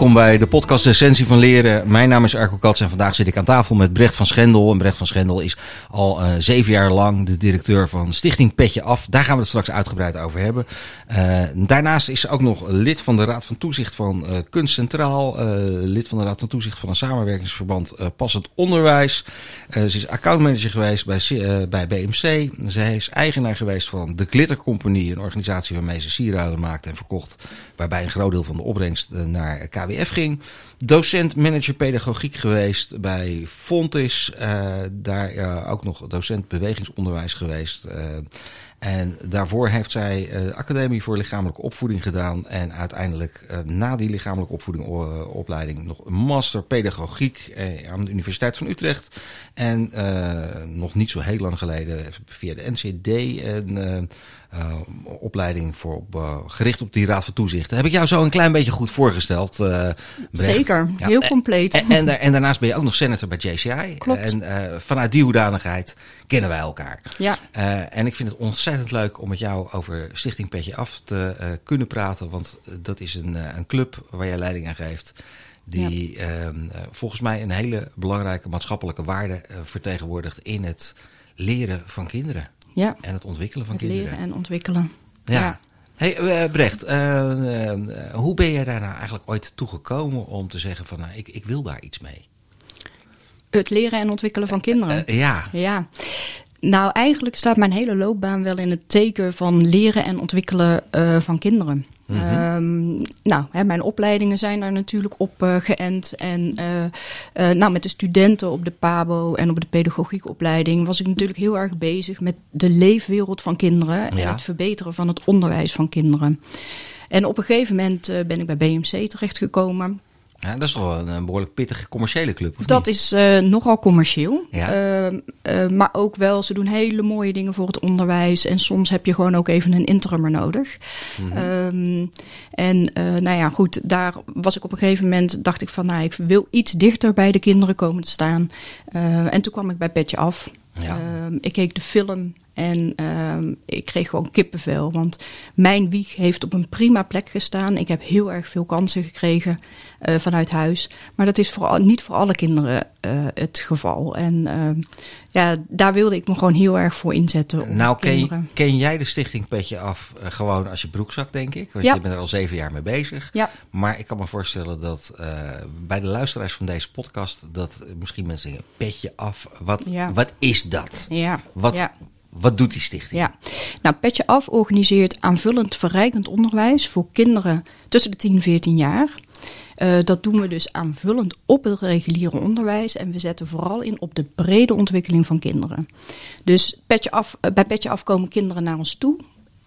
welkom bij de podcast Essentie van Leren. Mijn naam is Arco Kats en vandaag zit ik aan tafel met Brecht van Schendel. En Brecht van Schendel is al uh, zeven jaar lang de directeur van Stichting Petje Af. Daar gaan we het straks uitgebreid over hebben. Uh, daarnaast is ze ook nog lid van de Raad van Toezicht van uh, Kunst Centraal. lid van de Raad van Toezicht van een samenwerkingsverband Passend Onderwijs. ze is accountmanager geweest bij, bij BMC. Zij is eigenaar geweest van de Glitter Company, een organisatie waarmee ze sieraden maakt en verkocht. Waarbij een groot deel van de opbrengst naar KWF ging. Docent manager pedagogiek geweest bij Fontis. Uh, daar uh, ook nog docent bewegingsonderwijs geweest. Uh, en daarvoor heeft zij de Academie voor Lichamelijke Opvoeding gedaan. En uiteindelijk na die lichamelijke opvoeding opleiding nog een master pedagogiek aan de Universiteit van Utrecht. En nog niet zo heel lang geleden via de NCD en uh, opleiding voor op, uh, gericht op die Raad van Toezicht. Heb ik jou zo een klein beetje goed voorgesteld? Uh, Zeker, ja. heel compleet. En, en, en, daarnaast ben je ook nog senator bij JCI. Klopt. En vanuit die hoedanigheid kennen wij elkaar. Ja. en ik vind het ontzettend leuk om met jou over Stichting Petje Af te kunnen praten. Want dat is een, een club waar jij leiding aan geeft die ja. uh, volgens mij een hele belangrijke maatschappelijke waarde uh, vertegenwoordigt in het leren van kinderen. Ja. En het ontwikkelen van het kinderen. leren en ontwikkelen. Ja. ja. Hey, uh, Brecht, uh, uh, hoe ben je daar nou eigenlijk ooit toegekomen om te zeggen van nou, ik, ik wil daar iets mee? Het leren en ontwikkelen van kinderen. ja. Ja. Nou, eigenlijk staat mijn hele loopbaan wel in het teken van leren en ontwikkelen van kinderen. Mm -hmm. um, nou, hè, mijn opleidingen zijn daar natuurlijk op uh, geënt. En uh, uh, nou, met de studenten op de PABO en op de pedagogiekopleiding was ik natuurlijk heel erg bezig met de leefwereld van kinderen en het verbeteren van het onderwijs van kinderen. En op een gegeven moment ben ik bij BMC terechtgekomen. Ja, dat is toch wel een, een behoorlijk pittige commerciële club. Of Dat niet? is uh, nogal commercieel. Ja. Uh, uh, maar ook wel, ze doen hele mooie dingen voor het onderwijs. En soms heb je gewoon ook even een interimmer nodig. Mhm. Mm -hmm. en nou ja, goed, daar was ik op een gegeven moment, dacht ik van, nou, ik wil iets dichter bij de kinderen komen te staan. en toen kwam ik bij Petje af. Ja. ik keek de film en uh, ik kreeg gewoon kippenvel. Want mijn wieg heeft op een prima plek gestaan. Ik heb heel erg veel kansen gekregen uh, vanuit huis. Maar dat is voor, niet voor alle kinderen uh, het geval. En uh, ja, daar wilde ik me gewoon heel erg voor inzetten. Nou, ken, ken, jij de stichting Petje Af uh, gewoon als je broekzak, denk ik? Want ja. je bent er al zeven jaar mee bezig. Ja. Maar ik kan me voorstellen dat bij de luisteraars van deze podcast... dat misschien mensen denken, Petje Af, wat, ja. wat is dat? Ja. Wat, ja. Wat doet die stichting? Ja, nou, Petje Af organiseert aanvullend verrijkend onderwijs voor kinderen tussen de 10 en 14 jaar. Uh, dat doen we dus aanvullend op het reguliere onderwijs. En we zetten vooral in op de brede ontwikkeling van kinderen. Dus petje af, uh, bij Petje Af komen kinderen naar ons toe.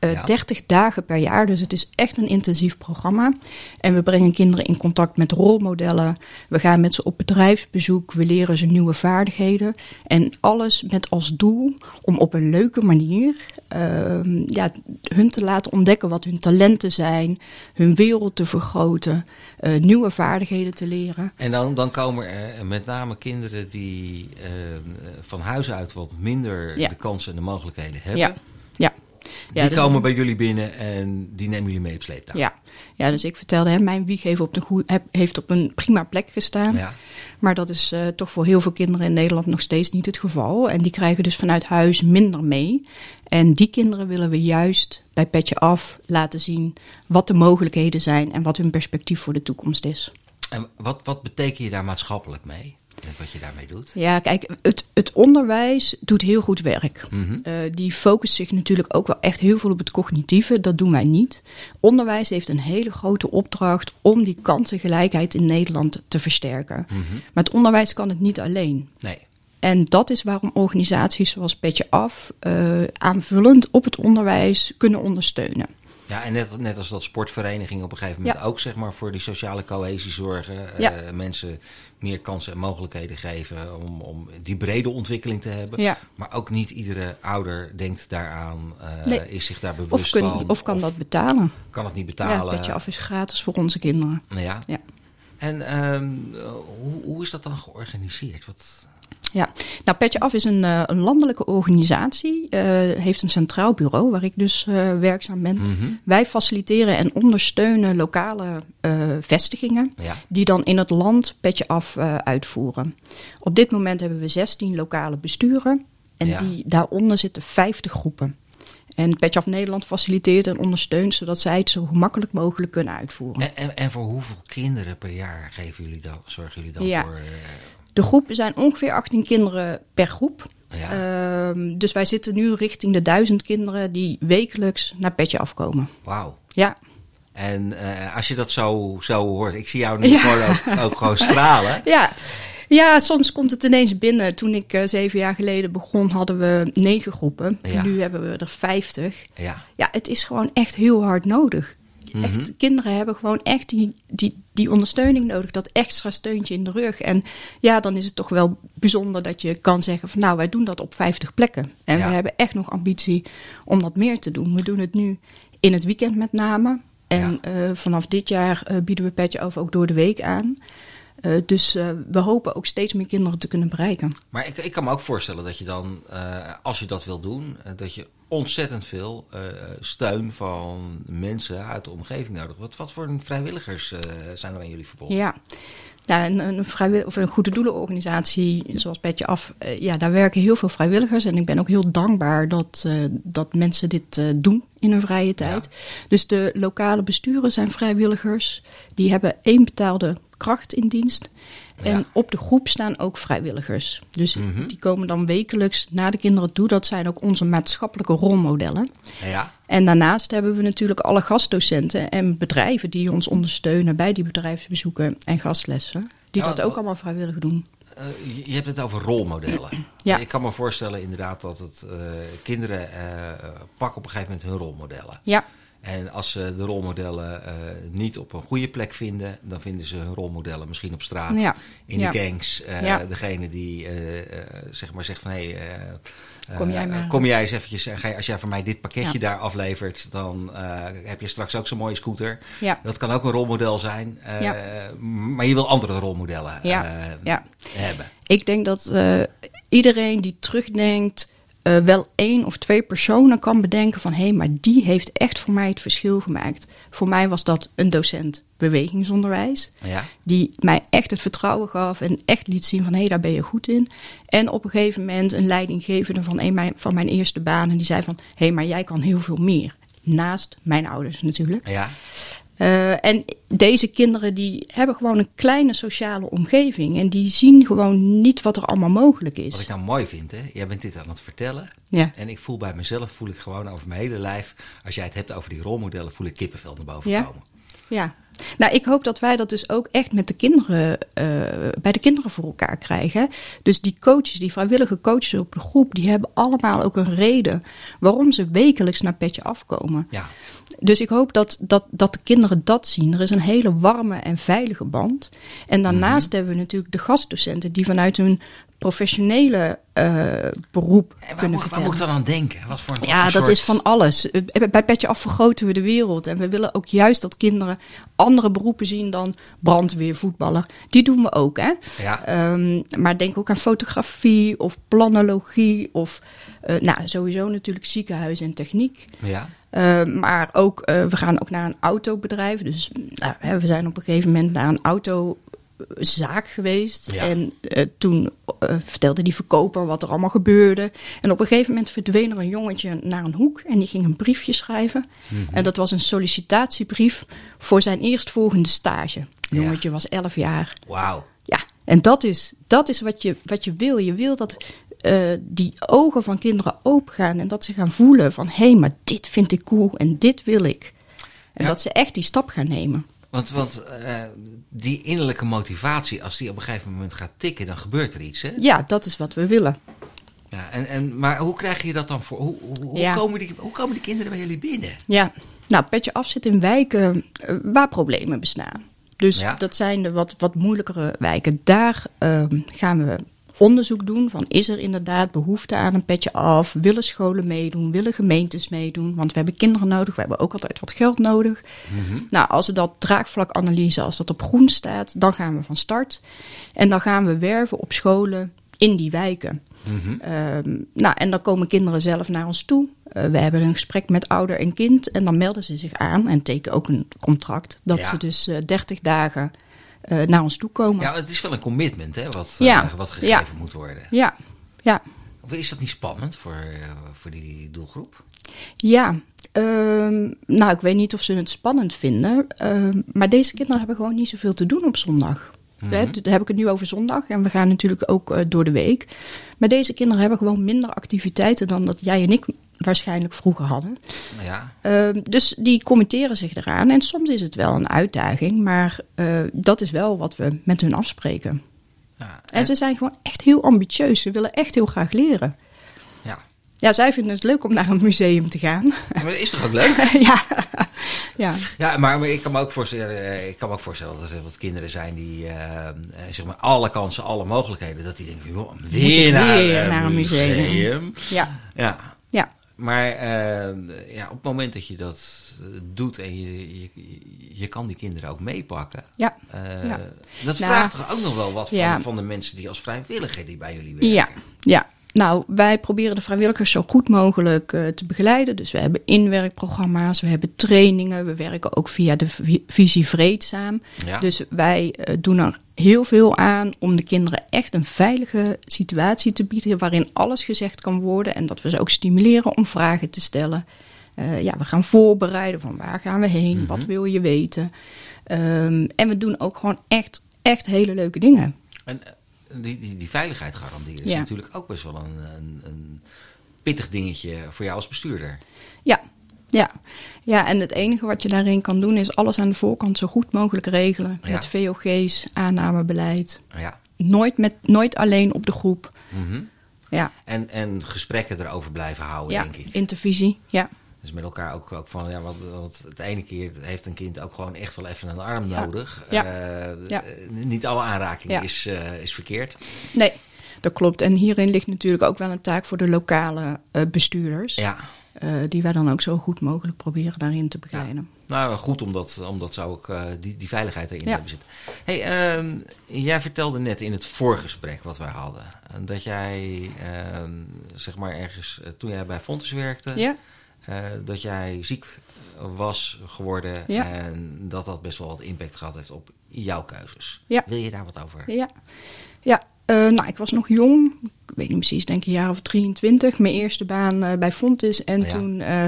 Uh, Ja. 30 dagen per jaar, dus het is echt een intensief programma. En we brengen kinderen in contact met rolmodellen. We gaan met ze op bedrijfsbezoek. We leren ze nieuwe vaardigheden. En alles met als doel om op een leuke manier uh, ja, hun te laten ontdekken wat hun talenten zijn. Hun wereld te vergroten. Uh, nieuwe vaardigheden te leren. En dan, dan komen er met name kinderen die uh, van huis uit wat minder Ja. de kansen en de mogelijkheden hebben. Ja, ja. Die dus- komen bij jullie binnen en die nemen jullie mee op sleeptouw. Ja. ja, dus ik vertelde hem, mijn wieg heeft op, de goe- heb- heeft op een prima plek gestaan. Ja. Maar dat is uh, toch voor heel veel kinderen in Nederland nog steeds niet het geval. En die krijgen dus vanuit huis minder mee. En die kinderen willen we juist bij Petje Af laten zien wat de mogelijkheden zijn en wat hun perspectief voor de toekomst is. En wat, wat beteken je daar maatschappelijk mee? Wat je daarmee doet? Ja, kijk, het, het onderwijs doet heel goed werk. Uh, die focust zich natuurlijk ook wel echt heel veel op het cognitieve. Dat doen wij niet. Onderwijs heeft een hele grote opdracht om die kansengelijkheid in Nederland te versterken. Mhm. Maar het onderwijs kan het niet alleen. Nee. En dat is waarom organisaties zoals Petje Af uh, aanvullend op het onderwijs kunnen ondersteunen. Ja, en net, net als dat sportverenigingen op een gegeven moment Ja. ook zeg maar, voor die sociale cohesie zorgen. Ja. eh, mensen meer kansen en mogelijkheden geven om, om die brede ontwikkeling te hebben. Ja. Maar ook niet iedere ouder denkt daaraan, eh, Nee. is zich daar Of, bewust kun, van. of kan dat betalen. kan het niet Ja, betalen. Petje Af is gratis voor onze kinderen. Nou ja. Ja. En ehm, hoe, hoe is dat dan georganiseerd? Wat, Ja, nou Petje Af is een, uh, een landelijke organisatie, uh, heeft een centraal bureau waar ik dus uh, werkzaam ben. Mhm. Wij faciliteren en ondersteunen lokale vestigingen Ja. die dan in het land Petje Af uitvoeren. Op dit moment hebben we 16 lokale besturen en Ja. die, daaronder zitten 50 groepen. En Petje Af Nederland faciliteert en ondersteunt zodat zij het zo gemakkelijk mogelijk kunnen uitvoeren. En, en, en voor hoeveel kinderen per jaar geven jullie dan, zorgen jullie dan Ja. voor? De groepen zijn ongeveer 18 kinderen per groep. ja. Ehm, dus wij zitten nu richting de duizend kinderen die wekelijks naar Petje afkomen. Wauw. Ja, En eh, als je dat zo, zo hoort, ik zie jou nu Ja. gewoon ook, ook gewoon stralen. ja. ja, soms komt het ineens binnen. Toen ik eh, zeven jaar geleden begon, hadden we negen groepen. Ja. Nu hebben we er vijftig. Ja. Ja, het is gewoon echt heel hard nodig. Mhm. Echt, kinderen hebben gewoon echt die, die, die ondersteuning nodig, dat extra steuntje in de rug. En ja, dan is het toch wel bijzonder dat je kan zeggen van nou, wij doen dat op 50 plekken. En Ja. we hebben echt nog ambitie om dat meer te doen. We doen het nu in het weekend met name. En eh, vanaf dit jaar eh, bieden we Petje Over ook door de week aan. Eh, dus eh, we hopen ook steeds meer kinderen te kunnen bereiken. Maar ik, ik kan me ook voorstellen dat je dan, eh, als je dat wil doen, dat je ontzettend veel steun van mensen uit de omgeving nodig. Wat, wat voor vrijwilligers zijn er aan jullie verbonden? Ja, nou, een, een, vrijwillig, of een goede doelenorganisatie zoals Petje Af, ja, daar werken heel veel vrijwilligers. En ik ben ook heel dankbaar dat, dat mensen dit doen in hun vrije tijd. Dus de lokale besturen zijn vrijwilligers. Die hebben één betaalde kracht in dienst. En Ja. op de groep staan ook vrijwilligers. Dus Mhm. die komen dan wekelijks naar de kinderen toe. Dat zijn ook onze maatschappelijke rolmodellen. Ja. En daarnaast hebben we natuurlijk alle gastdocenten en bedrijven die ons ondersteunen bij die bedrijfsbezoeken en gastlessen. Die Ja, dat ook allemaal vrijwillig doen. Eh, je- hebt het over rolmodellen. Ja. Ik kan me voorstellen inderdaad dat het eh, kinderen eh, pakken op een gegeven moment hun rolmodellen. Ja, En als ze de rolmodellen eh, niet op een goede plek vinden, dan vinden ze hun rolmodellen misschien op straat, Ja. in Ja. de gangs. eh, Ja. Degene die eh, zeg maar zegt van hé, hey, Kom jij maar. kom jij eens eventjes, en ga je- als jij voor mij dit pakketje daar aflevert, dan heb je straks ook zo'n mooie scooter. ja, Dat kan ook een rolmodel zijn, Ja. maar je wil andere rolmodellen Ja. ja. hebben. Ik denk dat iedereen die terugdenkt eh, wel één of twee personen kan bedenken van hé, maar die heeft echt voor mij het verschil gemaakt. Voor mij was dat een docent bewegingsonderwijs. Ja. Die mij echt het vertrouwen gaf en echt liet zien van hé, daar ben je goed in. En op een gegeven moment een leidinggevende van, een mijn- van mijn eerste baan. En die zei van hé, maar jij kan heel veel meer. Naast mijn ouders natuurlijk. Ja. Eh, en deze kinderen die hebben gewoon een kleine sociale omgeving. En die zien gewoon niet wat er allemaal mogelijk Wat is. ik nou mooi vind, hè? jij bent dit aan het vertellen. Ja, En ik voel bij mezelf, voel ik gewoon over mijn hele lijf. Als jij het hebt over die rolmodellen, voel ik kippenvel naar boven Ja. komen. Ja. Nou, ik hoop dat wij dat dus ook echt met de kinderen, eh, bij de kinderen voor elkaar krijgen. Dus die coaches, die vrijwillige coaches op de groep, die hebben allemaal ook een reden waarom ze wekelijks naar Petje afkomen. Ja. Dus ik hoop dat, dat, dat de kinderen dat zien. Er is een hele warme en veilige band. En daarnaast Mhm. hebben we natuurlijk de gastdocenten die vanuit hun professionele eh, beroep En waar, kunnen moet, waar vertellen. moet ik dan aan denken? Wat voor, wat Ja, voor dat soort- is van alles. Eh, Bij Petje Af vergroten we de wereld. En we willen ook juist dat kinderen andere beroepen zien dan brandweer, voetballer. Die doen we ook, hè. Ja. Ehm, maar denk ook aan fotografie of planologie of... eh, nou, sowieso natuurlijk ziekenhuis en techniek. Ja. Uh, maar ook, uh, we gaan ook naar een autobedrijf. Dus nou, we zijn op een gegeven moment naar een autozaak geweest. Ja. En uh, toen vertelde die verkoper wat er allemaal gebeurde. En op een gegeven moment verdween er een jongetje naar een hoek. En die ging een briefje schrijven. Mhm. En dat was een sollicitatiebrief voor zijn eerstvolgende stage. Het jongetje was 11 jaar. Wauw. Ja, en dat is, dat is wat, je, wat je wil. Je wil dat uh, die ogen van kinderen opengaan en dat ze gaan voelen van hé, hey, maar dit vind ik cool en dit wil ik. En Ja. dat ze echt die stap gaan nemen. Want, want uh, die innerlijke motivatie, als die op een gegeven moment gaat tikken, dan gebeurt er iets, hè? Ja, dat is wat we willen. Ja, en, en, maar hoe krijg je dat dan voor? Hoe, hoe, Ja. komen, die, hoe komen die kinderen bij jullie binnen? Ja, nou, Petje Af zit in wijken uh, waar problemen bestaan. Dus Ja. dat zijn de wat, wat moeilijkere wijken. Daar uh, gaan we onderzoek doen van is er inderdaad behoefte aan een petje af? Willen scholen meedoen? Willen gemeentes meedoen? Want we hebben kinderen nodig, we hebben ook altijd wat geld nodig. Mm-hmm. Nou, als er dat draagvlakanalyse, als dat op groen staat, dan gaan we van start. En dan gaan we werven op scholen in die wijken. Mhm. Ehm, nou, en dan komen kinderen zelf naar ons toe. Eh, we hebben een gesprek met ouder en kind. En dan melden ze zich aan en tekenen ook een contract. Dat Ja. ze dus eh 30 dagen eh, naar ons toe komen. Ja, het is wel een commitment hè, wat, Ja. eh, wat gegeven Ja. moet worden. ja. ja. Of Is dat niet spannend voor, eh, voor die doelgroep? Ja, ehm, nou, ik weet niet of ze het spannend vinden. ehm, maar deze kinderen hebben gewoon niet zoveel te doen op zondag. Hè, Daar heb ik het nu over zondag. En we gaan natuurlijk ook eh, door de week. Maar deze kinderen hebben gewoon minder activiteiten dan dat jij en ik waarschijnlijk vroeger hadden. Nou ja, Ehm, dus die committeren zich eraan. En soms is het wel een uitdaging. Maar eh, dat is wel wat we met hun afspreken. ja, En ze zijn gewoon echt heel ambitieus. Ze willen echt heel graag leren. ja. Ja, zij vinden het leuk om naar een museum te gaan. Maar dat is toch ook leuk? ja. ja. Ja, maar, maar ik kan me ook voorstellen, eh, ik kan me ook voorstellen dat er wat kinderen zijn die eh, zeg maar alle kansen, alle mogelijkheden, dat die denken, joh, weer naar, weer naar een museum? Ja. Ja, Ja. Maar eh, ja, op het moment dat je dat eh, doet en je, je, je kan die kinderen ook meepakken, Ja. eh, Ja. dat Nou, vraagt toch ook nog wel wat van, ja. van de mensen die als vrijwilliger die bij jullie werken. Ja, ja. Nou, wij proberen de vrijwilligers zo goed mogelijk eh, te begeleiden. Dus we hebben inwerkprogramma's, we hebben trainingen. We werken ook via de vi- visie Vreedzaam. Ja. Dus wij eh, doen er heel veel aan om de kinderen echt een veilige situatie te bieden... waarin alles gezegd kan worden. En dat we ze ook stimuleren om vragen te stellen. Eh, ja, we gaan voorbereiden van waar gaan we heen, wat wil je weten. Ehm, en we doen ook gewoon echt, echt hele leuke dingen. En die, die, die veiligheid garanderen is natuurlijk ook best wel een, een, een pittig dingetje voor jou als bestuurder. Ja, ja. ja, en het enige wat je daarin kan doen is alles aan de voorkant zo goed mogelijk regelen. Ja. Met VOG's, aannamebeleid. Ja. Nooit, met, nooit alleen op de groep. Mhm. Ja, En, en gesprekken erover blijven houden, ja. denk ik. intervisie. Ja, Dus met elkaar ook, ook van, ja, want, want het ene keer heeft een kind ook gewoon echt wel even een arm Ja. nodig. Ja. Eh, Ja. eh, Niet alle aanraking is, eh, is verkeerd. nee, dat klopt. En hierin ligt natuurlijk ook wel een taak voor de lokale bestuurders. Ja. die wij dan ook zo goed mogelijk proberen daarin te begeleiden. Nou, goed om dat, om dat zo ook die, die veiligheid erin hebben zitten. Hey, ehm, jij vertelde net in het voorgesprek wat wij hadden, dat jij, ehm, zeg maar ergens, toen jij bij Fontes werkte, Ja, dat jij ziek was geworden Ja. en dat dat best wel wat impact gehad heeft op jouw keuzes. Ja. Wil je daar wat over? Ja, ja eh, nou, ik was nog jong. Ik weet niet precies, denk een jaar of 23. Mijn eerste baan eh, bij Fontis. En Ja. toen, eh,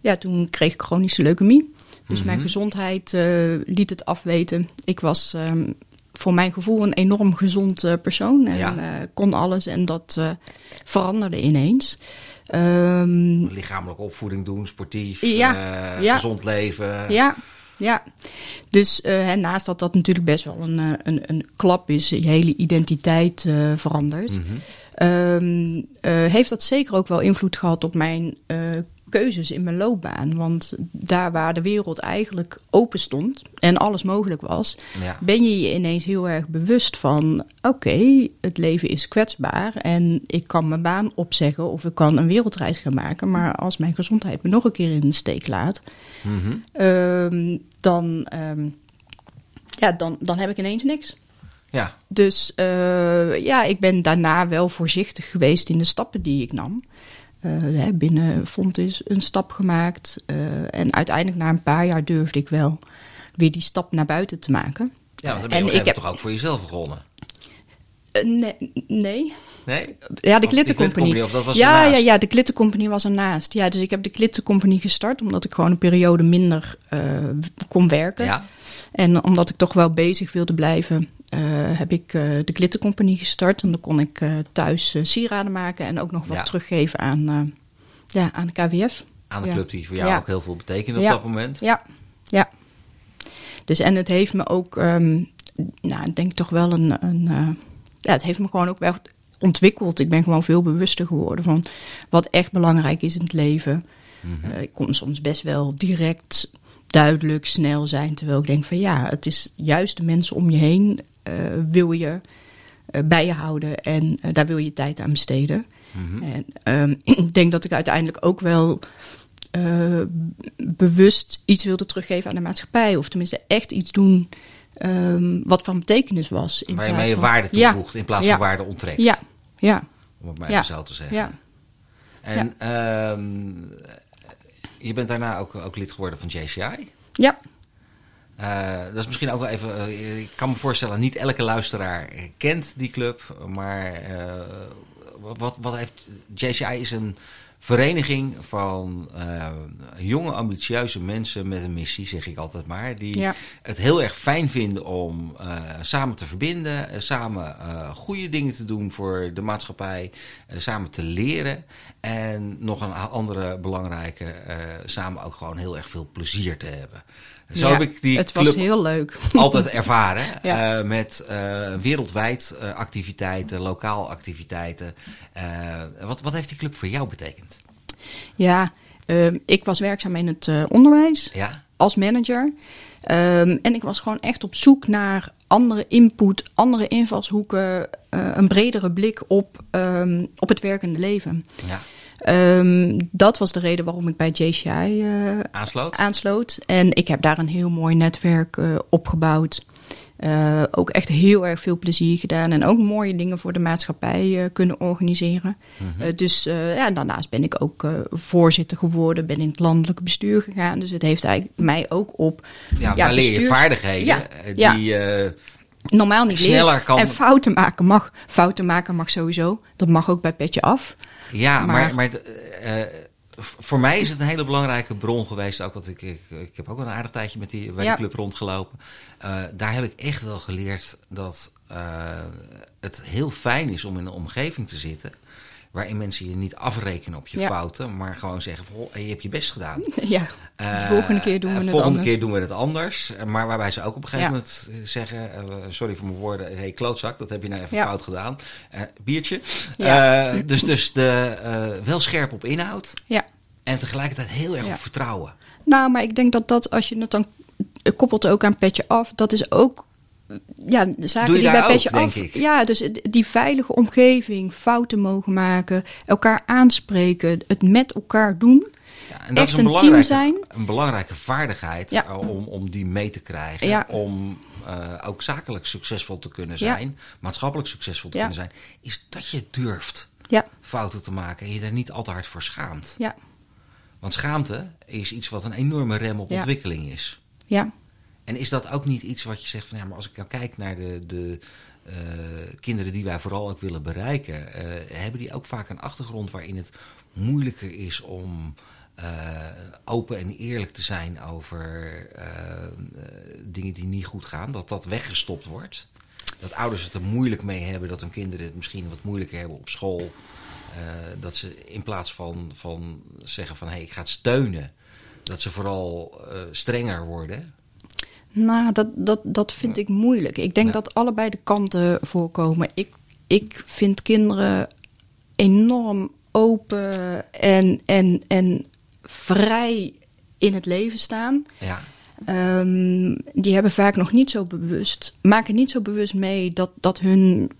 ja, toen kreeg ik chronische leukemie. Dus Mhm. mijn gezondheid eh, liet het afweten. Ik was ehm, voor mijn gevoel een enorm gezond eh, persoon. En Ja. eh, kon alles. En dat eh, veranderde ineens. Ehm, Lichamelijke opvoeding doen, sportief, Ja. eh, Ja. gezond leven. Ja, ja. Dus eh, hè, naast dat dat natuurlijk best wel een, eh, een, een klap is, je hele identiteit verandert, Mhm. ehm, eh, heeft dat zeker ook wel invloed gehad op mijn keuzes in mijn loopbaan. Want daar waar de wereld eigenlijk open stond en alles mogelijk was, Ja. ben je je ineens heel erg bewust van: oké, het leven is kwetsbaar en ik kan mijn baan opzeggen of ik kan een wereldreis gaan maken. Maar als mijn gezondheid me nog een keer in de steek laat, Mhm. Ehm, dan, ehm, ja, dan, dan heb ik ineens niks. ja. Dus eh, ja, ik ben daarna wel voorzichtig geweest in de stappen die ik nam. Hè, binnen Fontis een stap gemaakt. eh, en uiteindelijk na een paar jaar durfde ik wel weer die stap naar buiten te maken. Ja, want dan ben je En ik heb- toch ook voor jezelf begonnen? Eh, nee, nee. Nee? Ja, de was ja, ja, ja, de Glitter Company was ernaast. Ja, dus ik heb de Glitter Company gestart omdat ik gewoon een periode minder kon werken. Ja. En omdat ik toch wel bezig wilde blijven, heb ik eh, de Glitter Company gestart. En dan kon ik eh, thuis eh, sieraden maken en ook nog wat Ja. teruggeven aan, eh, ja, aan de KWF. Aan de Ja. club die voor jou Ja. ook heel veel betekende op dat moment. Ja, ja. Dus en het heeft me ook, ehm, nou, ik denk toch wel een, een eh, ja, het heeft me gewoon ook wel ontwikkeld. Ik ben gewoon veel bewuster geworden van wat echt belangrijk is in het leven. Mhm. Eh, ik kon soms best wel direct, duidelijk, snel zijn. Terwijl ik denk van ja, het is juist de mensen om je heen eh, wil je eh, bij je houden. En eh, daar wil je tijd aan besteden. Mhm. En ehm, ik denk dat ik uiteindelijk ook wel eh, bewust iets wilde teruggeven aan de maatschappij. Of tenminste echt iets doen ehm, wat van betekenis was. In Waar je van- waarde Ja. toevoegt in plaats Ja. van waarde onttrekt. Ja, Ja. Om het maar even zo te zeggen. Ja. En ehm, je bent daarna ook, ook lid geworden van JCI. Ja. Eh, dat is misschien ook wel even. eh, ik kan me voorstellen, niet elke luisteraar kent die club. Maar eh, wat, wat heeft. JCI is een vereniging van jonge, ambitieuze mensen met een missie, zeg ik altijd maar. Die Ja. het heel erg fijn vinden om samen te verbinden, samen goede dingen te doen voor de maatschappij, samen te leren. En nog een andere belangrijke, samen ook gewoon heel erg veel plezier te hebben. Zo Ja, heb ik die het club was heel leuk. altijd ervaren. Ja. eh, met eh, wereldwijd eh, activiteiten, lokaal activiteiten. Wat, wat heeft die club voor jou betekend? Ja, ehm, ik was werkzaam in het onderwijs Ja, als manager. Ehm, en ik was gewoon echt op zoek naar andere input, andere invalshoeken, een bredere blik op, ehm, op het werkende leven. ja. Ehm, dat was de reden waarom ik bij JCI eh, aansloot. aansloot. En ik heb daar een heel mooi netwerk eh, opgebouwd. Eh, ook echt heel erg veel plezier gedaan. En ook mooie dingen voor de maatschappij kunnen organiseren. Mhm. Dus ja, daarnaast ben ik ook voorzitter geworden. Ben in het landelijke bestuur gegaan. Dus het heeft eigenlijk mij ook op ja, ja, leer je vaardigheden Ja, ja. die eh, normaal niet Sneller leert. kan- En fouten maken mag. Fouten maken mag sowieso. Dat mag ook bij Petje Af. Ja, maar, Maar- eh, v- voor mij is het een hele belangrijke bron geweest. Ook want ik, ik, ik heb ook een aardig tijdje met die, bij Ja. club rondgelopen. Eh, daar heb ik echt wel geleerd dat eh, het heel fijn is om in een omgeving te zitten. Waarin mensen je niet afrekenen op je Ja. fouten, maar gewoon zeggen: van, "Goh, je hebt je best gedaan. ja, de Eh, volgende keer doen we eh, het volgende anders. keer doen we het anders. Maar waarbij ze ook op een gegeven Ja. moment eh, zeggen: Sorry voor mijn woorden, hey klootzak, dat heb je nou even Ja. fout gedaan. Biertje. Dus dus de, wel scherp op inhoud Ja. en tegelijkertijd heel erg op vertrouwen. Nou, maar ik denk dat dat als je het dan koppelt ook aan Petje Af, dat is ook ja, de zaken die daar bij Petje Af. Ja, dus die veilige omgeving, fouten mogen maken, elkaar aanspreken, het met elkaar doen. Ja, en Echt een team belangrijke, zijn. Een belangrijke vaardigheid Ja. eh, om, om die mee te krijgen. Ja. Om eh, ook zakelijk succesvol te kunnen Ja. zijn, maatschappelijk succesvol te Ja. kunnen zijn. Is dat je durft Ja, fouten te maken en je er niet al te hard voor schaamt. ja, Want schaamte is iets wat een enorme rem op Ja. ontwikkeling is. ja. En is dat ook niet iets wat je zegt van ja, maar als ik dan kijk naar de, de eh, kinderen die wij vooral ook willen bereiken, eh, hebben die ook vaak een achtergrond waarin het moeilijker is om eh, open en eerlijk te zijn over dingen die niet goed gaan, dat dat weggestopt wordt. Dat ouders het er moeilijk mee hebben, dat hun kinderen het misschien wat moeilijker hebben op school. Dat ze in plaats van, van zeggen van hé, hey, ik ga het steunen, dat ze vooral strenger worden. Nou, dat, dat, dat vind ik moeilijk. Ik denk Ja. dat allebei de kanten voorkomen. Ik, ik vind kinderen enorm open en, en, en vrij in het leven staan. Ja, Ehm, die hebben vaak nog niet zo bewust, maken niet zo bewust mee dat, dat hun,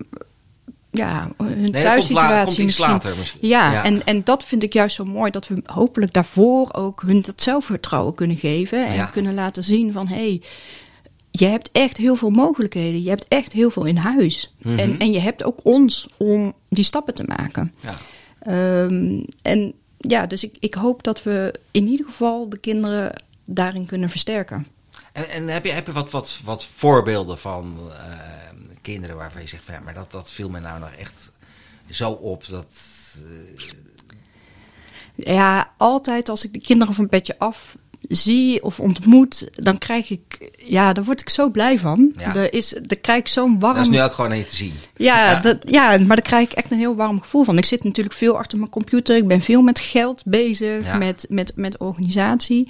ja, hun nee, thuissituatie misschien. later misschien. Ja, En, en dat vind ik juist zo mooi, dat we hopelijk daarvoor ook hun dat zelfvertrouwen kunnen geven. En Ja. kunnen laten zien van, hé, hey, je hebt echt heel veel mogelijkheden. Je hebt echt heel veel in huis. Mhm. en, en je hebt ook ons om die stappen te maken. ja. Ehm, en ja, dus ik, ik hoop dat we in ieder geval de kinderen daarin kunnen versterken. En, en heb je, heb je wat, wat, wat voorbeelden van eh, kinderen waarvan je zegt van ja, maar dat, dat viel me nou nog echt zo op dat. eh, Ja, altijd als ik de kinderen van Petje Af zie of ontmoet, dan krijg ik, ja, daar word ik zo blij van. Ja. Er, is, er krijg ik zo'n warm... dat is nu ook gewoon niet te zien. Ja, Ja. Dat, ja, maar daar krijg ik echt een heel warm gevoel van. Ik zit natuurlijk veel achter mijn computer. Ik ben veel met geld bezig, Ja. met, met, met organisatie.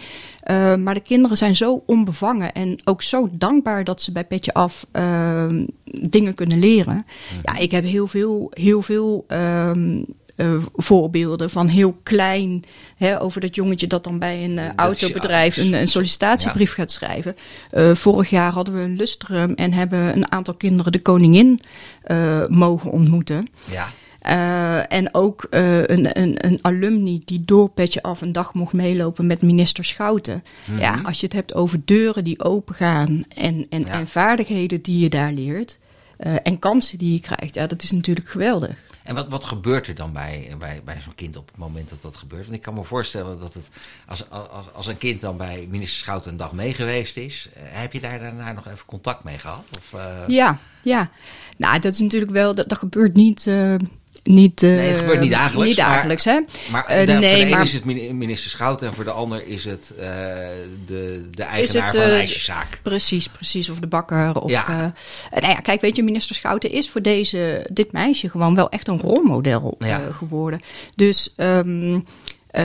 Uh, maar de kinderen zijn zo onbevangen en ook zo dankbaar dat ze bij Petje Af uh, dingen kunnen leren. Mhm. Ja, ik heb heel veel, heel veel um, uh, voorbeelden van heel klein, hè, over dat jongetje dat dan bij een uh, autobedrijf een, een sollicitatiebrief ja. gaat schrijven. Uh, vorig jaar hadden we een lustrum en hebben een aantal kinderen de koningin mogen ontmoeten. Ja. Uh, en ook uh, een, een, een, alumni die door Petje Af een dag mocht meelopen met minister Schouten. Mm -hmm. Ja, als je het hebt over deuren die opengaan en, en, ja. en vaardigheden die je daar leert. Eh, en kansen die je krijgt. Ja, dat is natuurlijk geweldig. En wat, wat gebeurt er dan bij, bij, bij zo'n kind op het moment dat dat gebeurt? Want ik kan me voorstellen dat het, als, als, als een kind dan bij minister Schouten een dag mee geweest is, eh, heb je daar daarna nog even contact mee gehad? Of, uh... Ja, ja. Nou, dat is natuurlijk wel, dat, dat gebeurt niet. Uh, niet, uh, nee, het gebeurt niet dagelijks. Niet dagelijks, hè? Maar uh, de, nee, voor de maar, is het minister Schouten en voor de ander is het uh, de, de eigenaar het, van een ijsjeszaak. Precies, precies. Of de bakker. Of, ja. nou ja, kijk, weet je, minister Schouten is voor deze, dit meisje gewoon wel echt een rolmodel ja. geworden. Dus... Um, uh,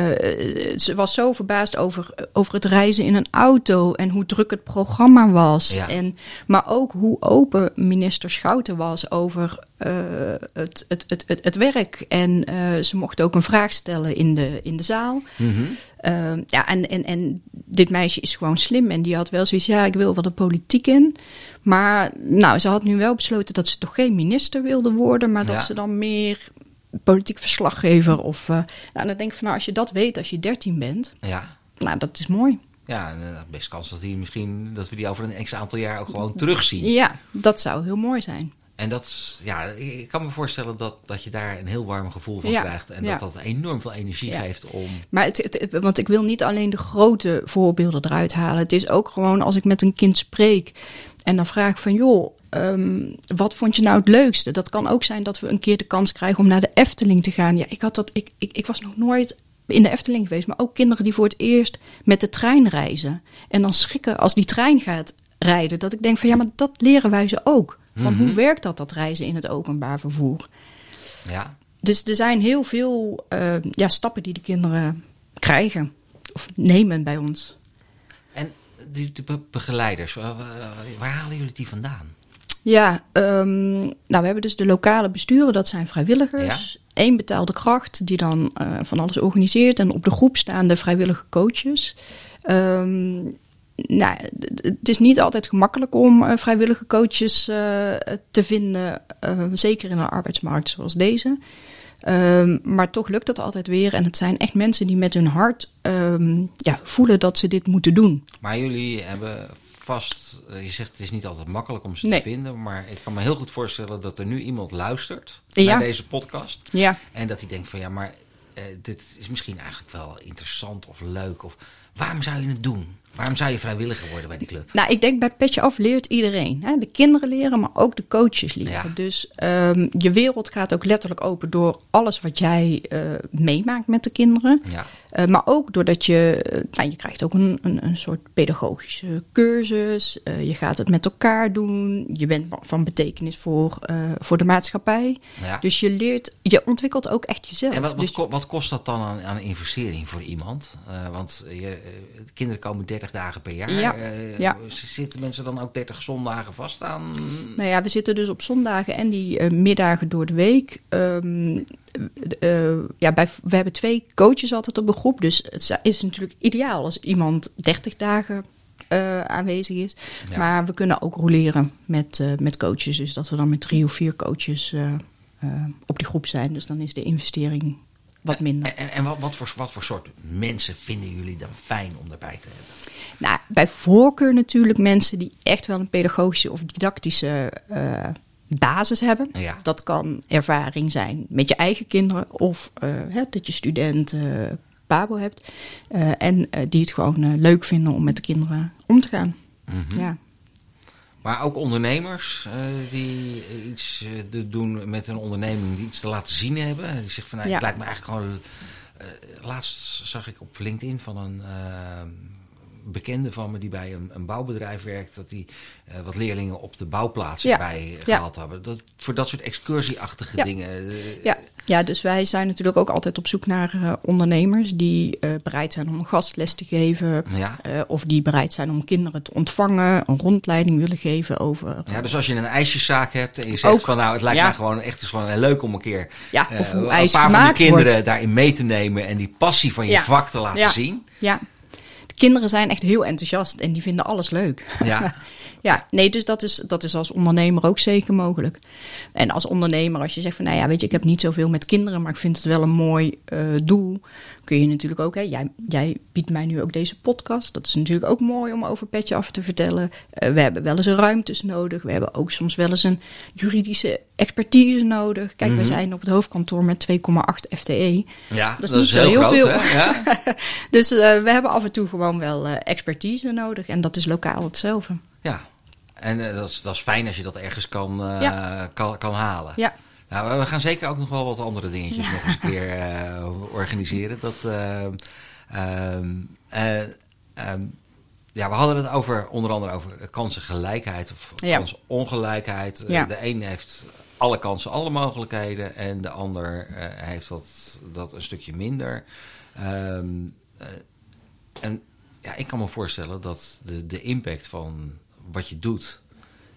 ze was zo verbaasd over, over het reizen in een auto en hoe druk het programma was. Ja. En, maar ook hoe open minister Schouten was over uh, het, het, het, het, het werk. En uh, ze mocht ook een vraag stellen in de, in de zaal. Mm -hmm. ja, en, en, en dit meisje is gewoon slim en die had wel zoiets, ja, ik wil wel de politiek in. Maar nou, ze had nu wel besloten dat ze toch geen minister wilde worden, maar dat Ja. ze dan meer politiek verslaggever of... Uh, nou, dan denk ik van, nou, als je dat weet als je 13 bent, Ja. nou, dat is mooi. Ja, en, uh, best kans dat, die misschien, dat we die over een x aantal jaar ook gewoon terugzien. Ja, dat zou heel mooi zijn. En dat is, ja, ik kan me voorstellen dat, dat je daar een heel warm gevoel van Ja, krijgt. En ja. dat dat enorm veel energie Ja. geeft om... Maar het, het- het- want ik wil niet alleen de grote voorbeelden eruit halen. Het is ook gewoon als ik met een kind spreek en dan vraag ik van joh, ehm, wat vond je nou het leukste? Dat kan ook zijn dat we een keer de kans krijgen om naar de Efteling te gaan. Ja, ik had dat, ik, ik, ik was nog nooit in de Efteling geweest, maar ook kinderen die voor het eerst met de trein reizen. En dan schrikken als die trein gaat rijden. Dat ik denk van ja, maar dat leren wij ze ook. Van Mhm. hoe werkt dat, dat reizen in het openbaar vervoer? Ja, Dus er zijn heel veel eh, ja, stappen die de kinderen krijgen of nemen bij ons. en die, die be- begeleiders, waar- waar halen jullie die vandaan? Ja, ehm, nou we hebben dus de lokale besturen, dat zijn vrijwilligers. Eén betaalde kracht die dan eh, van alles organiseert. En op de groep staan de vrijwillige coaches. Ehm, nou, het is niet altijd gemakkelijk om eh, vrijwillige coaches eh, te vinden, zeker in een arbeidsmarkt zoals deze. Ehm, maar toch lukt het altijd weer. En het zijn echt mensen die met hun hart ja, voelen dat ze dit moeten doen. Maar jullie hebben vast, eh, je zegt het is niet altijd makkelijk om ze Nee. te vinden, maar ik kan me heel goed voorstellen dat er nu iemand luistert Ja. naar deze podcast Ja, en dat hij denkt van ja, maar eh, dit is misschien eigenlijk wel interessant of leuk of waarom zou je het doen? Waarom zou je vrijwilliger worden bij die club? Nou, ik denk bij Petje Af leert iedereen. Hè? De kinderen leren, maar ook de coaches leren. Ja. Dus ehm, je wereld gaat ook letterlijk open door alles wat jij eh, meemaakt met de kinderen. Ja, Eh, maar ook doordat je, eh, nou, je krijgt ook een, een, een soort pedagogische cursus. Je gaat het met elkaar doen. Je bent van betekenis voor, voor de maatschappij. ja. Dus je leert, je ontwikkelt ook echt jezelf. En wat, wat, Dus- wat kost dat dan aan, aan investering voor iemand? Want je, kinderen komen 30 dagen per jaar. Ja, Eh, ja. Zitten mensen dan ook 30 zondagen vast aan? Nou ja, we zitten dus op zondagen en die eh, middagen door de week. Ehm, eh, ja, bij, we hebben twee coaches altijd op een groep. Dus het is natuurlijk ideaal als iemand 30 dagen aanwezig is. Ja. Maar we kunnen ook roleren met, met coaches. Dus dat we dan met drie of vier coaches op die groep zijn. Dus dan is de investering wat minder. En, en, en wat, wat, voor, wat voor soort mensen vinden jullie dan fijn om daarbij te hebben? Nou, bij voorkeur natuurlijk mensen die echt wel een pedagogische of didactische eh, basis hebben. Ja. Dat kan ervaring zijn met je eigen kinderen of eh, hè, dat je student eh, Pabo hebt. En die het gewoon leuk vinden om met de kinderen om te gaan. Mhm. Ja. Maar ook ondernemers eh, die iets te doen met een onderneming die iets te laten zien hebben. Die zeggen van nou, Ja. het lijkt me eigenlijk gewoon. eh, laatst zag ik op LinkedIn van een bekende van me die bij een, een bouwbedrijf werkt, dat die wat leerlingen op de bouwplaatsen Ja. bij Ja. gehaald hebben. Dat, voor dat soort excursieachtige Ja. dingen. eh, Ja. Ja, dus wij zijn natuurlijk ook altijd op zoek naar eh, ondernemers die eh, bereid zijn om een gastles te geven. Ja. eh, of die bereid zijn om kinderen te ontvangen, een rondleiding willen geven over. Ja, dus als je een ijsjeszaak hebt en je zegt Ook. van nou, het lijkt Ja. mij gewoon echt is gewoon leuk om een keer Ja, of een paar van gemaakt kinderen wordt. daarin mee te nemen en die passie van je Ja. vak te laten Ja. zien. Ja. kinderen zijn echt heel enthousiast en die vinden alles leuk. Ja. ja, nee, dus dat is, dat is als ondernemer ook zeker mogelijk. En als ondernemer, als je zegt van, nou ja, weet je, ik heb niet zoveel met kinderen, maar ik vind het wel een mooi uh, doel, kun je natuurlijk ook, hè, jij, jij biedt mij nu ook deze podcast. Dat is natuurlijk ook mooi om over Petje Af te vertellen. Uh, we hebben wel eens een ruimtes nodig. We hebben ook soms wel eens een juridische expertise nodig. Kijk, mm -hmm. we zijn op het hoofdkantoor met 2,8 FTE. Ja, dat is dat niet is zo heel groot, veel. Ja. dus uh, we hebben af en toe gewoon wel uh, expertise nodig. En dat is lokaal hetzelfde. Ja, en uh, dat, is, dat is fijn als je dat ergens kan, Ja. kan, kan halen. Ja. Nou, we gaan zeker ook nog wel wat andere dingetjes nog eens een keer organiseren. Dat, um, um, ja, we hadden het over onder andere over kansengelijkheid of Ja. kansongelijkheid. Ja. De een heeft alle kansen, alle mogelijkheden en de ander eh, heeft dat, dat een stukje minder. Ehm, eh, en ja, ik kan me voorstellen dat de, de impact van wat je doet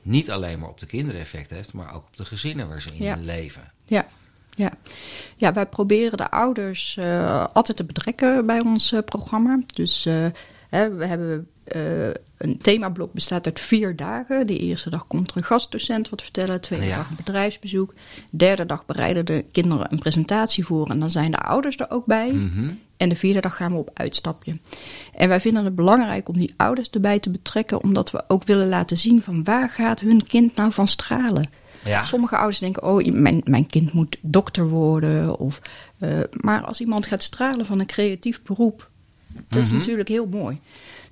niet alleen maar op de kinderen effect heeft, maar ook op de gezinnen waar ze in Ja. leven. Ja. Ja. ja, wij proberen de ouders eh, altijd te betrekken bij ons eh, programma. Dus eh, hè, we hebben eh, een themablok bestaat uit vier dagen. De eerste dag komt er een gastdocent wat vertellen. De tweede Ja. dag een bedrijfsbezoek. De derde dag bereiden de kinderen een presentatie voor. En dan zijn de ouders er ook bij. Mhm. En de vierde dag gaan we op uitstapje. En wij vinden het belangrijk om die ouders erbij te betrekken, omdat we ook willen laten zien van waar gaat hun kind nou van stralen. Ja. Sommige ouders denken, oh, mijn, mijn kind moet dokter worden. Of, eh, maar als iemand gaat stralen van een creatief beroep, dat is Mhm. natuurlijk heel mooi.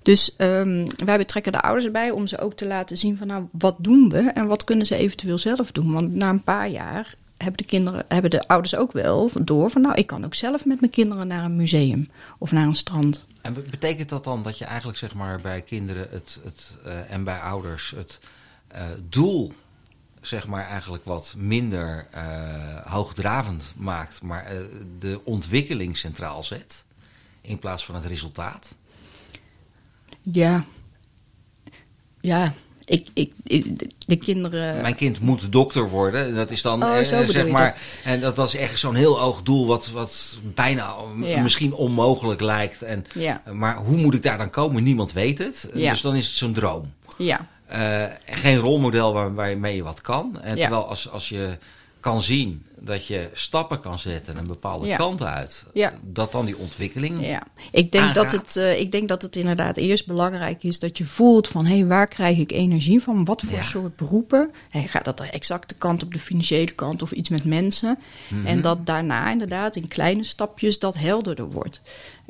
Dus ehm, wij betrekken de ouders erbij om ze ook te laten zien van, nou, wat doen we en wat kunnen ze eventueel zelf doen. Want na een paar jaar hebben de, kinderen, hebben de ouders ook wel door van, nou, ik kan ook zelf met mijn kinderen naar een museum of naar een strand. En be- betekent dat dan dat je eigenlijk zeg maar bij kinderen het, het, eh, en bij ouders het eh, doel zeg maar eigenlijk wat minder eh, hoogdravend maakt, maar de ontwikkeling centraal zet in plaats van het resultaat? Ja, ja, ik, ik, de kinderen. Mijn kind moet dokter worden. Dat is dan Oh, eh, zeg maar. dat. En dat, dat is echt zo'n heel hoog doel, wat, wat bijna Ja. misschien onmogelijk lijkt. En, Ja, maar hoe moet ik daar dan komen? Niemand weet het. Ja. Dus dan is het zo'n droom. ja, Eh, geen rolmodel waar, waarmee je wat kan. En terwijl als, als je kan zien dat je stappen kan zetten een bepaalde Ja. kant uit, Ja. dat dan die ontwikkeling. ja. Ik denk, dat het, eh, ik denk dat het inderdaad eerst belangrijk is dat je voelt van hé, hey, waar krijg ik energie van? Wat voor Ja. soort beroepen? Hey, gaat dat de exacte kant op de financiële kant of iets met mensen? Mhm. En dat daarna inderdaad in kleine stapjes dat helderder wordt.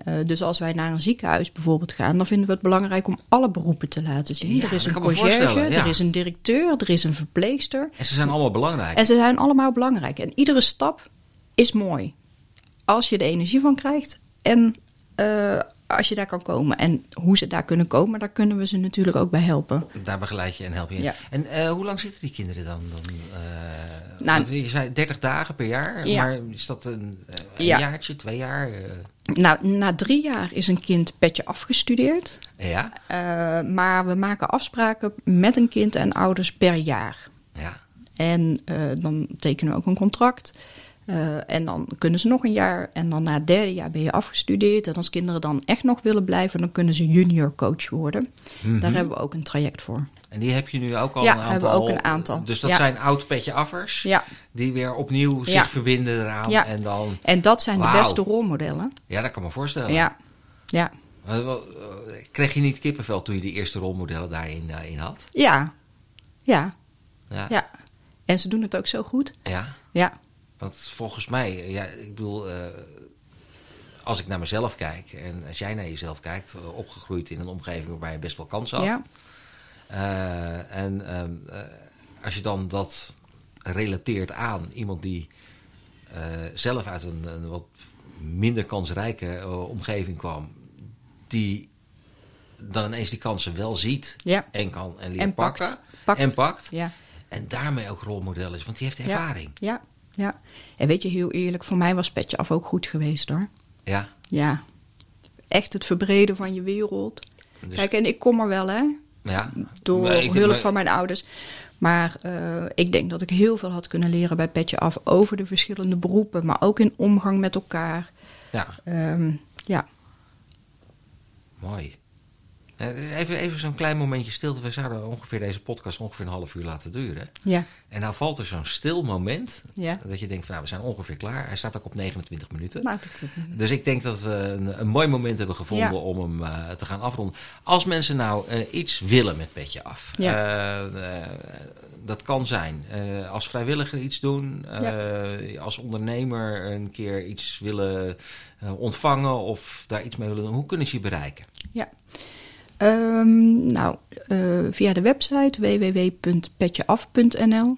Eh, dus als wij naar een ziekenhuis bijvoorbeeld gaan, dan vinden we het belangrijk om alle beroepen te laten zien. Er is een conciërge, er is een directeur, er is een verpleegster. En ze zijn allemaal belangrijk. En ze zijn allemaal belangrijk. En iedere stap is mooi. Als je er energie van krijgt en eh, als je daar kan komen. En hoe ze daar kunnen komen, daar kunnen we ze natuurlijk ook bij helpen. Daar begeleid je en help je in. Ja. En eh, hoe lang zitten die kinderen dan? dan eh, Nou, je zei 30 dagen per jaar, Ja. maar is dat een, een Ja. jaartje, twee jaar? Nou, na drie jaar is een kind petje afgestudeerd. ja, maar we maken afspraken met een kind en ouders per jaar. ja. En eh, dan tekenen we ook een contract. Eh, en dan kunnen ze nog een jaar. En dan na het derde jaar ben je afgestudeerd. En als kinderen dan echt nog willen blijven, dan kunnen ze junior coach worden. Mhm. Daar hebben we ook een traject voor. En die heb je nu ook al Ja, een aantal. hebben we ook een aantal. Dus dat Ja. zijn oud petje affers Ja, die weer opnieuw zich verbinden eraan. En dan, en dat zijn de beste rolmodellen. ja, dat kan me voorstellen. Ja, ja, eh, Kreeg je niet kippenvel toen je die eerste rolmodellen daarin in had? ja, ja, Ja. ja. En ze doen het ook zo goed. ja. Ja, Want volgens mij, ja, ik bedoel, eh, als ik naar mezelf kijk en als jij naar jezelf kijkt, eh, opgegroeid in een omgeving waarbij je best wel kans had. ja, Eh, en ehm, eh, als je dan dat relateert aan iemand die zelf uit een, een wat minder kansrijke omgeving kwam, die dan ineens die kansen wel ziet ja. en kan en leert En pakt. pakken Pakt. en pakt. ja. En daarmee ook rolmodel is, want die heeft ervaring. Ja, ja. En weet je, heel eerlijk, voor mij was Petje Af ook goed geweest hoor. Ja. Ja. Echt het verbreden van je wereld. Dus, Kijk, en ik kom er wel hè, ja. door hulp maar- van mijn ouders. Maar eh, ik denk dat ik heel veel had kunnen leren bij Petje Af over de verschillende beroepen. Maar ook in omgang met elkaar. Ja, Ehm, ja, mooi. Eh, Even, even zo'n klein momentje stilte. We zouden ongeveer deze podcast ongeveer een half uur laten duren. Ja, En nou valt er zo'n stil moment. ja. Dat je denkt, van, nou, we zijn ongeveer klaar. Hij staat ook op 29 minuten. Nou, dat, Dus ik denk dat we een, een mooi moment hebben gevonden Ja. om hem eh, te gaan afronden. Als mensen nou iets willen met Petje Af. Ja. dat kan zijn. als vrijwilliger iets doen. Als ondernemer een keer iets willen ontvangen. Of daar iets mee willen doen. Hoe kunnen ze je bereiken? Ehm, nou, eh, via de website www.petjeaf.nl.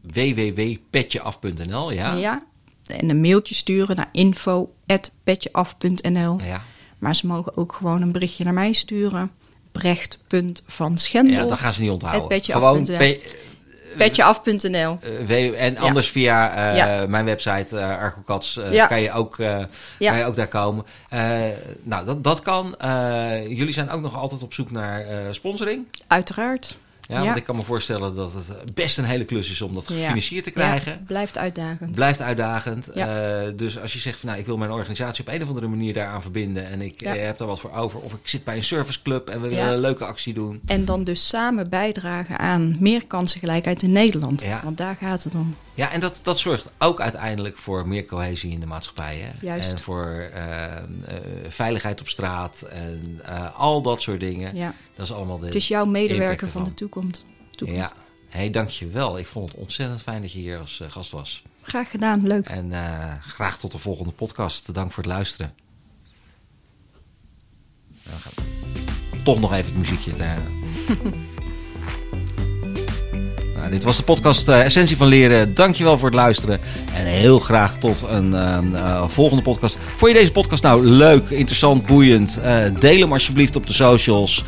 www.petjeaf.nl, ja? Ja. En een mailtje sturen naar info.petjeaf.nl. Ja. Maar ze mogen ook gewoon een berichtje naar mij sturen. Brecht.vanschendel. Ja, dat gaan ze niet onthouden. Gewoon Petjeaf.nl. eh, w- en anders via eh, Ja. mijn website uh, eh, Ja. kan, je ook, eh, kan je ook daar komen. Eh, nou, dat, dat kan. Eh, jullie zijn ook nog altijd op zoek naar eh, sponsoring. Uiteraard. Ja, Ja. Want ik kan me voorstellen dat het best een hele klus is om dat gefinancierd te krijgen. Ja, blijft uitdagend. Blijft uitdagend. Ja. Eh, dus als je zegt van nou, ik wil mijn organisatie op een of andere manier daaraan verbinden en ik eh, heb daar wat voor over. Of ik zit bij een serviceclub en we willen een leuke actie doen. En dan dus samen bijdragen aan meer kansengelijkheid in Nederland. Want daar gaat het om. Ja, en dat, dat zorgt ook uiteindelijk voor meer cohesie in de maatschappij. Hè? Juist. En voor eh, eh, veiligheid op straat en eh, al dat soort dingen. Ja. Dat is allemaal de Het is jouw medewerker van de toekomst. toekomst. Ja, hey, dankjewel. Ik vond het ontzettend fijn dat je hier als eh, gast was. Graag gedaan, leuk. En graag tot de volgende podcast. Dank voor het luisteren. Dan gaan we toch nog even het muziekje. Te... nou, dit was de podcast eh, Essentie van Leren. Dankjewel voor het luisteren. En heel graag tot een eh, eh, volgende podcast. Vond je deze podcast nou leuk, interessant, boeiend? Eh, deel hem alsjeblieft op de socials.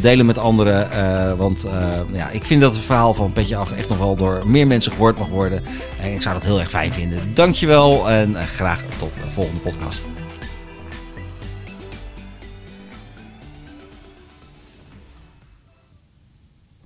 Deel hem met anderen. want ja, ik vind dat het verhaal van Petje Af echt nog wel door meer mensen gehoord mag worden. En ik zou dat heel erg fijn vinden. Dankjewel en graag tot de volgende podcast.